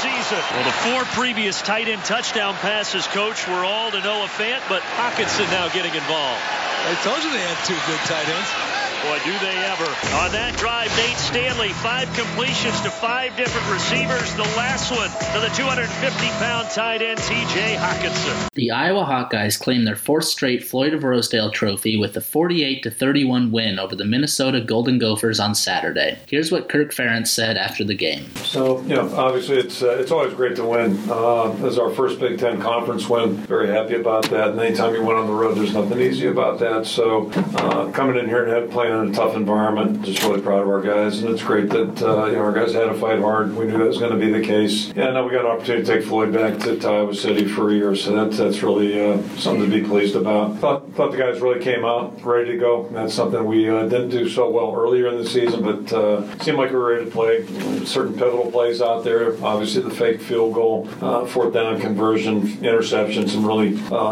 Season. Well, the four previous tight end touchdown passes, coach, were all to Noah Fant, but Hockenson now getting involved. I told you they had two good tight ends. Boy, do they ever. On that drive, Nate Stanley, five completions to five different receivers. The last one to the 250-pound tight end, T.J. Hockenson. The Iowa Hawkeyes claimed their fourth straight Floyd of Rosedale trophy with a 48 31 win over the Minnesota Golden Gophers on Saturday. Here's what Kirk Ferentz said after the game. So, you know, obviously it's uh, it's always great to win. Uh, this is our first Big Ten conference win. Very happy about that. And anytime you win on the road, there's nothing easy about that. So, uh, coming in here and had, playing in a tough environment, just really proud of our guys. And it's great that uh, you know our guys had to fight hard. We knew that was going to be the case. And now we got an opportunity to take Floyd back to, to Iowa City for a year. So that's that's really uh, something to be pleased about. Thought thought the guys really came out ready to go. That's something we uh, didn't do so well earlier in the season, but uh, seemed like we were ready to play. Certain pivotal plays out there. Obviously, the fake field goal, uh, fourth down conversion, interception, some really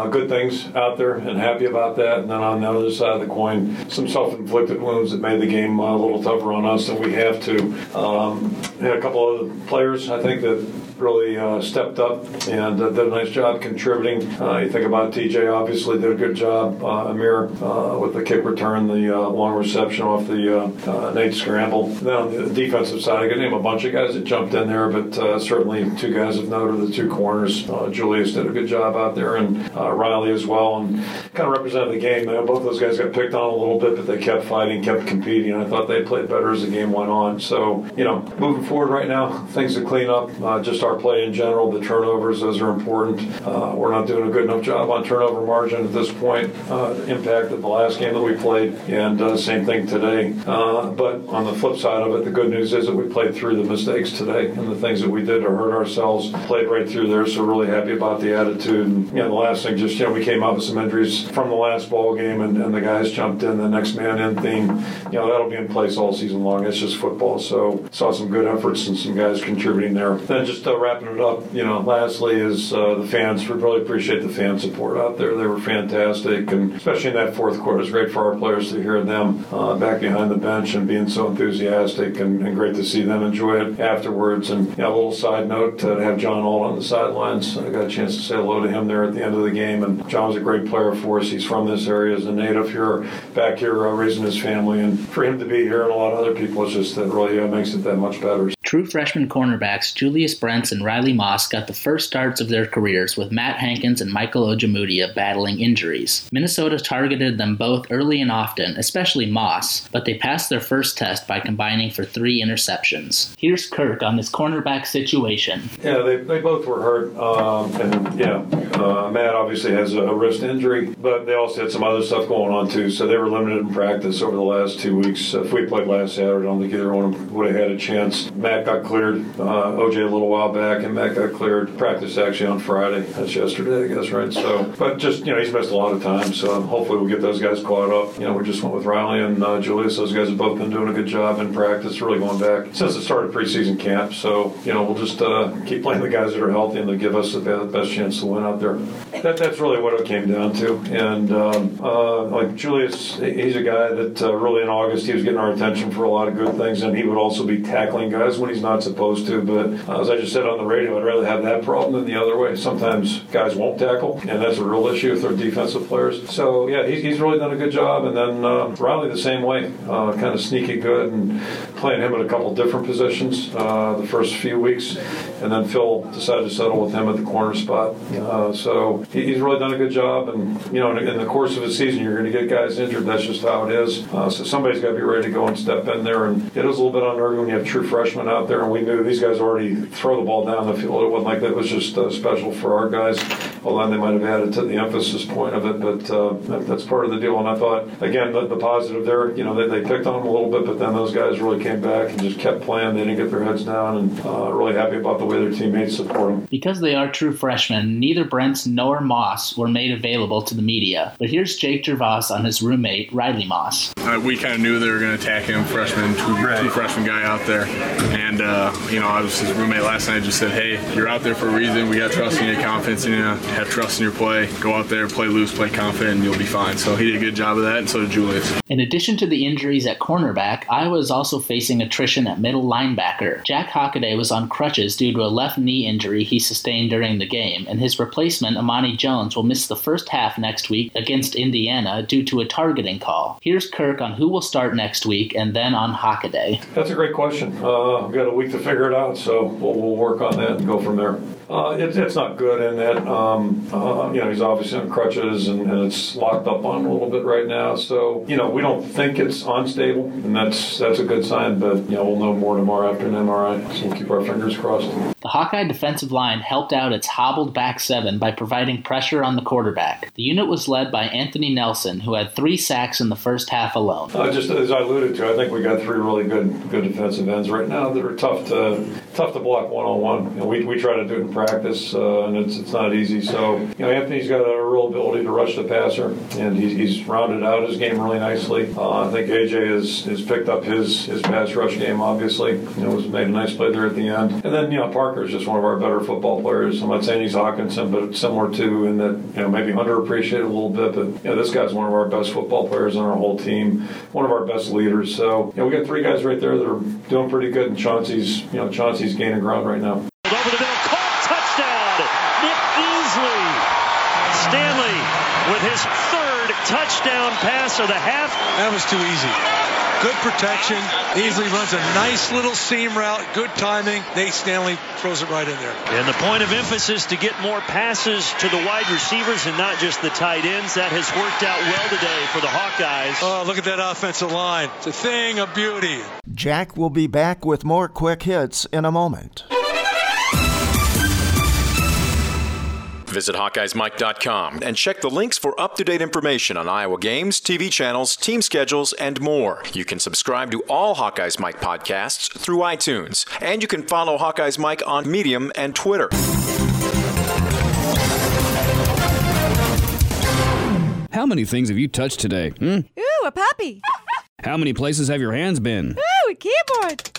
good things out there, and happy about that. And then on the other side of the coin, some self-inflicted wounds that made the game a little tougher on us than we have to. Um, had a couple of players, I think, that really uh, stepped up and uh, did a nice job contributing. Uh, you think about TJ, obviously did a good job. Uh, Ihmir uh, with the kick return, the long reception off the Nate scramble. Then on the defensive side, I could name a bunch of guys that jumped in there, but certainly two guys of note are the two corners. Julius did a good job out there, and Riley as well, and kind of represented the game. Both those guys got picked on a little bit, but they kept fighting, kept competing. I thought they played better as the game went on. So, you know, moving forward right now, things to clean up. Just play in general, the turnovers, those are important. Uh, we're not doing a good enough job on turnover margin at this point. Uh, impact of the last game that we played, and uh, same thing today. Uh, but on the flip side of it, the good news is that we played through the mistakes today and the things that we did to hurt ourselves, played right through there. So really happy about the attitude. And you know, the last thing, just you know, we came out with some injuries from the last ball game, and, and the guys jumped in. The next man in theme, you know, that'll be in place all season long. It's just football. So saw some good efforts and some guys contributing there. Then just uh, wrapping it up, you know, lastly is uh, the fans. We really appreciate the fan support out there. They were fantastic, and especially in that fourth quarter, it's great for our players to hear them uh, back behind the bench and being so enthusiastic, and, and great to see them enjoy it afterwards. And you know, a little side note uh, to have John Alt on the sidelines. I got a chance to say hello to him there at the end of the game, and John was a great player for us. He's from this area, as a native here, back here uh, raising his family, and for him to be here and a lot of other people, it's just that really uh, makes it that much better. True freshman cornerbacks Julius Brents and Riley Moss got the first starts of their careers with Matt Hankins and Michael Ojemudia battling injuries. Minnesota targeted them both early and often, especially Moss, but they passed their first test by combining for three interceptions. Here's Kirk on this cornerback situation. Yeah, they, they both were hurt. Um, and yeah, uh, Matt obviously has a wrist injury, but they also had some other stuff going on too. So they were limited in practice over the last two weeks. If we played last Saturday, I don't think either one would have had a chance. Matt got cleared, uh, OJ a little while back, and Matt got cleared. Practice actually on Friday. That's yesterday, I guess, right? So, but just, you know, he's missed a lot of time. So hopefully we'll get those guys caught up. You know, we just went with Riley and uh, Julius. Those guys have both been doing a good job in practice, really going back since the start of preseason camp. So, you know, we'll just uh, keep playing the guys that are healthy and they give us the best chance to win out there. That, that's really what it came down to. And um, uh, like Julius, he's a guy that uh, really in August he was getting our attention for a lot of good things, and he would also be tackling guys when he's not supposed to. But uh, as I just said on the radio, I'd rather have that problem than the other way. Sometimes guys won't tackle, and that's a real issue with their defensive players. So yeah, he's, he's really done a good job. And then uh, Riley the same way, uh, kind of sneaky good, and playing him at a couple different positions uh, the first few weeks, and then Phil decided to settle with him at the corner spot. Uh, so he, he's really done a good job. And you know, in, in the course of a season, you're going to get guys injured. That's just how it is. Uh, so somebody's got to be ready to go and step in there. And it is a little bit unnerving when you have true freshmen out there, and we knew these guys already throw the ball down the field. It wasn't like that. It was just uh, special for our guys. Although they might have added to the emphasis point of it, but uh, that, that's part of the deal. And I thought, again, the, the positive there, you know, they, they picked on them a little bit, but then those guys really came back and just kept playing. They didn't get their heads down, and uh, really happy about the way their teammates support them. Because they are true freshmen, neither Brents nor Moss were made available to the media. But here's Jake Gervase on his roommate, Riley Moss. Uh, we kind of knew they were going to attack him, freshman, two, Right. two freshman guy out there. And, uh, you know, I was his roommate last night, just said, hey, you're out there for a reason. We got trust in you, confidence in you, have trust in your play. Go out there, play loose, play confident, and you'll be fine. So he did a good job of that, and so did Julius. In addition to the injuries at cornerback, Iowa is also facing attrition at middle linebacker. Jack Hockaday was on crutches due to a left knee injury he sustained during the game, and his replacement, Amani Jones, will miss the first half next week against Indiana due to a targeting call. Here's Kirk on who will start next week and then on Hockaday. That's a great question. Uh, we've got a week to figure it out, so we'll, we'll work on that and go from there. Uh, it, it's not good in that, um, uh, you know, he's obviously on crutches and, and it's locked up on a little bit right now. So, you know, we don't think it's unstable, and that's that's a good sign, but, you know, we'll know more tomorrow after an MRI, so we'll keep our fingers crossed. The Hawkeye defensive line helped out its hobbled back seven by providing pressure on the quarterback. The unit was led by Anthony Nelson, who had three sacks in the first half alone. Uh, just as I alluded to, I think we got three really good good defensive ends right now that are tough to tough to block one on one. We we try to do it in practice, uh, and it's it's not easy. So you know, Anthony's got a real ability to rush the passer, and he's, he's rounded out his game really nicely. Uh, I think AJ has has picked up his his pass rush game. Obviously, you know, was made a nice play there at the end. And then you know, Parker's just one of our better football players. I'm not saying he's Hockenson, but similar to in that you know maybe underappreciated a little bit. But you know, this guy's one of our best football players on our whole team, one of our best leaders. So you know, we got three guys right there that are doing pretty good, and Chauncey's you know Chauncey's gaining ground right now. Over the middle, caught touchdown. Nick Easley. Stanley with his third touchdown pass of the half. That was too easy. Good protection. Easley runs a nice little seam route. Good timing. Nate Stanley throws it right in there. And the point of emphasis to get more passes to the wide receivers and not just the tight ends. That has worked out well today for the Hawkeyes. Oh, look at that offensive line. It's a thing of beauty. Jack will be back with more quick hits in a moment. Visit HawkeyesMike.com and check the links for up to date information on Iowa games, TV channels, team schedules, and more. You can subscribe to all Hawkeyes Mike podcasts through iTunes, and you can follow Hawkeyes Mike on Medium and Twitter. How many things have you touched today? Hmm? Ooh, a puppy. How many places have your hands been? Ooh, a keyboard.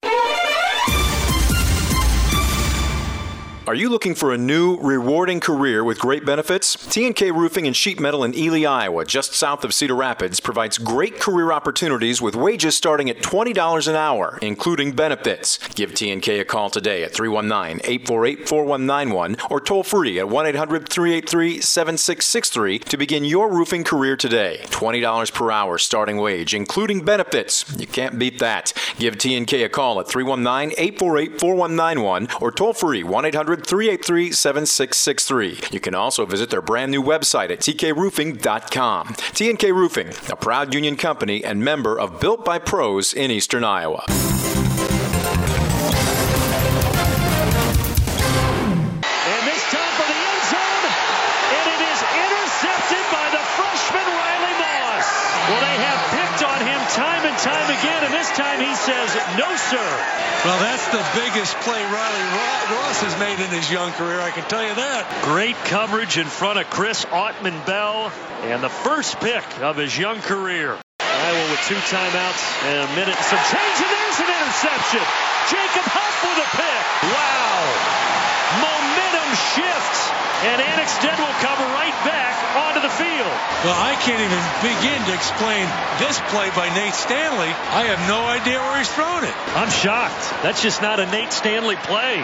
Are you looking for a new, rewarding career with great benefits? TNK Roofing and Sheet Metal in Ely, Iowa, just south of Cedar Rapids, provides great career opportunities with wages starting at $20 an hour, including benefits. Give TNK a call today at 319 848 4191 or toll free at 1 800 383 7663 to begin your roofing career today. $20 per hour starting wage, including benefits. You can't beat that. Give TNK a call at 319 848 4191 or toll free 1 800 383 7663. You can also visit their brand new website at tkroofing.com. TNK Roofing, a proud union company and member of Built by Pros in Eastern Iowa. And this time for the end zone. And it is intercepted by the freshman Riley Moss. Well, they have picked on him time and time again. And this time he says, no, sir. Well, that's the biggest play Riley Ross has made in his young career, I can tell you that. Great coverage in front of Chris Ottman Bell. And the first pick of his young career. Iowa with two timeouts and a minute and some change. And there's an interception. Jacob Huff with a pick. Wow. Momentum shifts. And Annexton will come right back onto the field. Well, I can't even begin to explain this play by Nate Stanley. I have no idea where he's thrown it. I'm shocked. That's just not a Nate Stanley play.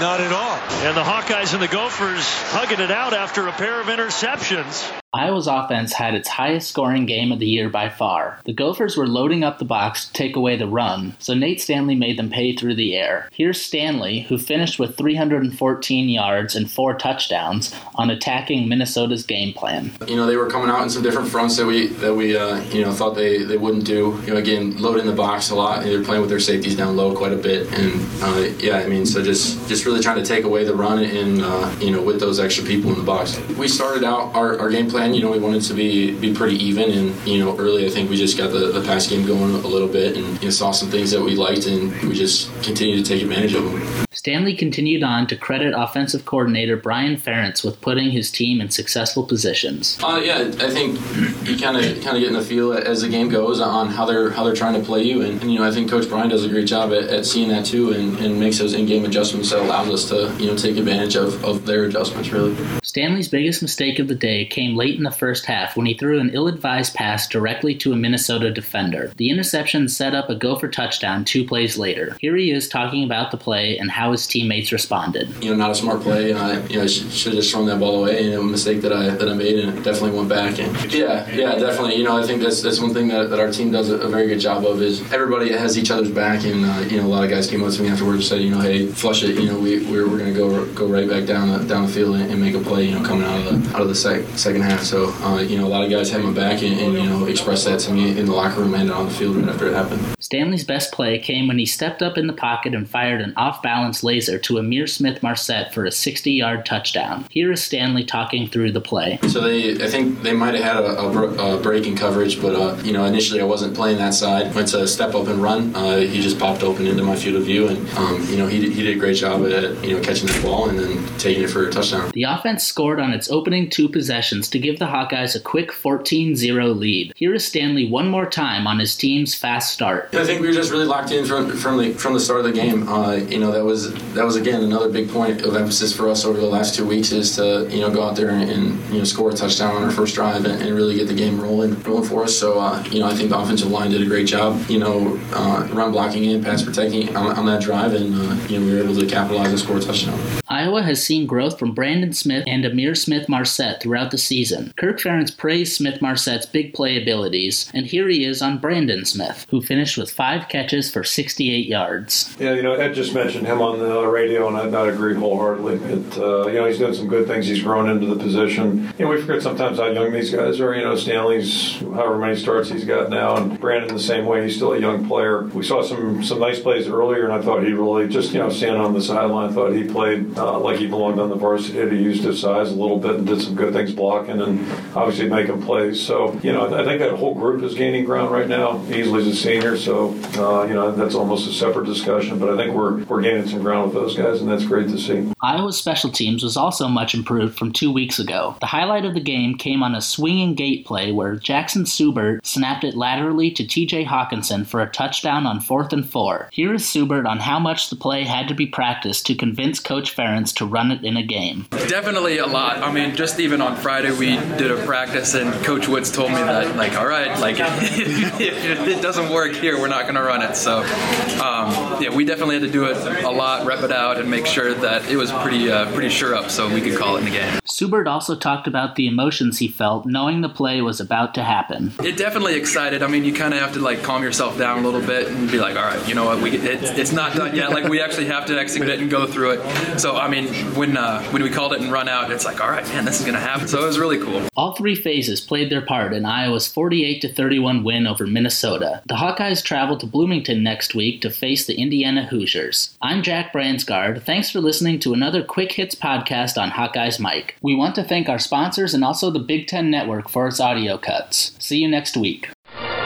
Not at all. And the Hawkeyes and the Gophers hugging it out after a pair of interceptions. Iowa's offense had its highest scoring game of the year by far. The Gophers were loading up the box to take away the run, so Nate Stanley made them pay through the air. Here's Stanley, who finished with 314 yards and four touchdowns on attacking Minnesota's game plan. You know, they were coming out in some different fronts that we that we uh, you know thought they, they wouldn't do. You know, again, loading the box a lot. They're playing with their safeties down low quite a bit, and uh, yeah, I mean, so just just really trying to take away the run and uh, you know with those extra people in the box. We started out our, our game plan. You know, we wanted to be be pretty even, and you know, early I think we just got the, the pass game going a little bit, and you know, saw some things that we liked, and we just continued to take advantage of them. Stanley continued on to credit offensive coordinator Brian Ferentz with putting his team in successful positions. Uh, yeah, I think you kind of kind of get in the feel as the game goes on how they're how they're trying to play you, and, and you know I think Coach Brian does a great job at, at seeing that too, and, and makes those in-game adjustments that allows us to you know take advantage of, of their adjustments really. Stanley's biggest mistake of the day came late in the first half when he threw an ill-advised pass directly to a Minnesota defender. The interception set up a Gopher touchdown two plays later. Here he is talking about the play and how his teammates responded. You know, not a smart play. I, you know, I should, have just thrown that ball away, and a mistake that I that I made, and it definitely went back. And yeah, yeah, definitely. You know, I think that's that's one thing that, that our team does a, a very good job of is everybody has each other's back, and uh, you know, a lot of guys came up to me afterwards and said, you know, hey, flush it. You know, we we're, we're gonna go go right back down the down the field and, and make a play. You know, coming out of the out of the sec, second half. So uh, you know, a lot of guys had my back, and, and you know, expressed that to me in the locker room and on the field right after it happened. Stanley's best play came when he stepped up in the pocket and fired an off-balance laser to Ihmir Smith-Marsette for a 60-yard touchdown. Here is Stanley talking through the play. So they, I think they might have had a, a, a break in coverage, but uh, you know, initially I wasn't playing that side. Went to step up and run. Uh, he just popped open into my field of view, and um, you know, he, he did a great job at you know catching the ball and then taking it for a touchdown. The offense scored on its opening two possessions to give the Hawkeyes a quick 14-0 lead. Here is Stanley one more time on his team's fast start. I think we were just really locked in from, from the from the start of the game. Uh, you know, that was that was again another big point of emphasis for us over the last two weeks is to you know go out there and, and you know score a touchdown on our first drive and, and really get the game rolling rolling for us. So uh, you know, I think the offensive line did a great job. You know, uh, run blocking and pass protecting on, on that drive, and uh, you know we were able to capitalize and score a touchdown. Iowa has seen growth from Brandon Smith and Ihmir Smith-Marsette throughout the season. Kirk Ferentz praised Smith-Marsette's big play abilities, and here he is on Brandon Smith, who finished with five catches for 68 yards. Yeah, you know, Ed just mentioned him on the radio, and I, I agree wholeheartedly. It, uh, you know, he's doing some good things. He's grown into the position. You know, we forget sometimes how young these guys are. You know, Stanley's however many starts he's got now, and Brandon the same way. He's still a young player. We saw some some nice plays earlier, and I thought he really just you know standing on the sideline. Thought he played uh, like he belonged on the varsity. He used his size a little bit and did some good things blocking and obviously making plays. So you know, I think that whole group is gaining ground right now. Easley's a senior, so uh, you know that's almost a separate discussion. But I think we're we're gaining some ground with those guys, and that's great to see. Iowa's special teams was also much improved from two weeks ago. The highlight of the game came on a swinging gate play where Jackson Subbert snapped it laterally to TJ Hockenson for a touchdown on fourth and four. Here is Subbert on how much the play had to be practiced to convince Coach Ferentz to run it in a game. Definitely a lot. I mean, just even on Friday we did a practice and Coach Woods told me that, like, all right, like if it doesn't work here, we're not going to run it. So, um, yeah, we definitely had to do it a lot, rep it out, and make sure that it was pretty uh, pretty sure up so we could call it in the game. Subbert also talked about the emotions he felt knowing the play was about to happen. It definitely excited. I mean, you kind of have to like calm yourself down a little bit and be like, all right, you know what, we it's, it's not done yet. Like we actually have to execute it and go through it. So I mean, when uh, when we called it and run out, it's like, all right, man, this is gonna happen. So it was really cool. All three phases played their part in Iowa's 48 to 31 win over Minnesota. The Hawkeyes travel to Bloomington next week to face the Indiana Hoosiers. I'm Jack Bransgard. Thanks for listening to another Quick Hits podcast on Hawkeyes Mike. We want to thank our sponsors and also the Big Ten Network for its audio cuts. See you next week.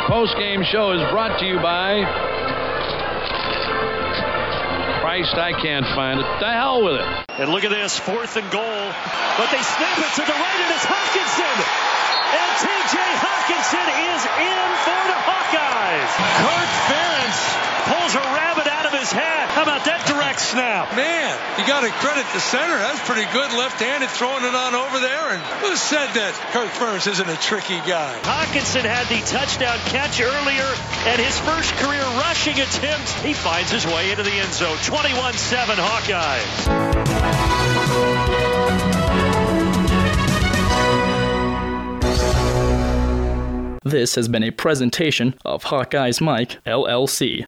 Post game show is brought to you by. Christ, I can't find it. The hell with it. And look at this, fourth and goal. But they snap it to the right, and it's Hockenson. And T.J. Hockenson is in for the Hawkeyes. Kirk Ferentz pulls a rabbit out of his hat. How about that direct snap? Man, you got to credit the center. That's pretty good left-handed throwing it on over there. And who said that Kirk Ferentz isn't a tricky guy? Hockenson had the touchdown catch earlier and his first career rushing attempt. He finds his way into the end zone. 21-7 Hawkeyes. This has been a presentation of Hawkeyes Mike, LLC.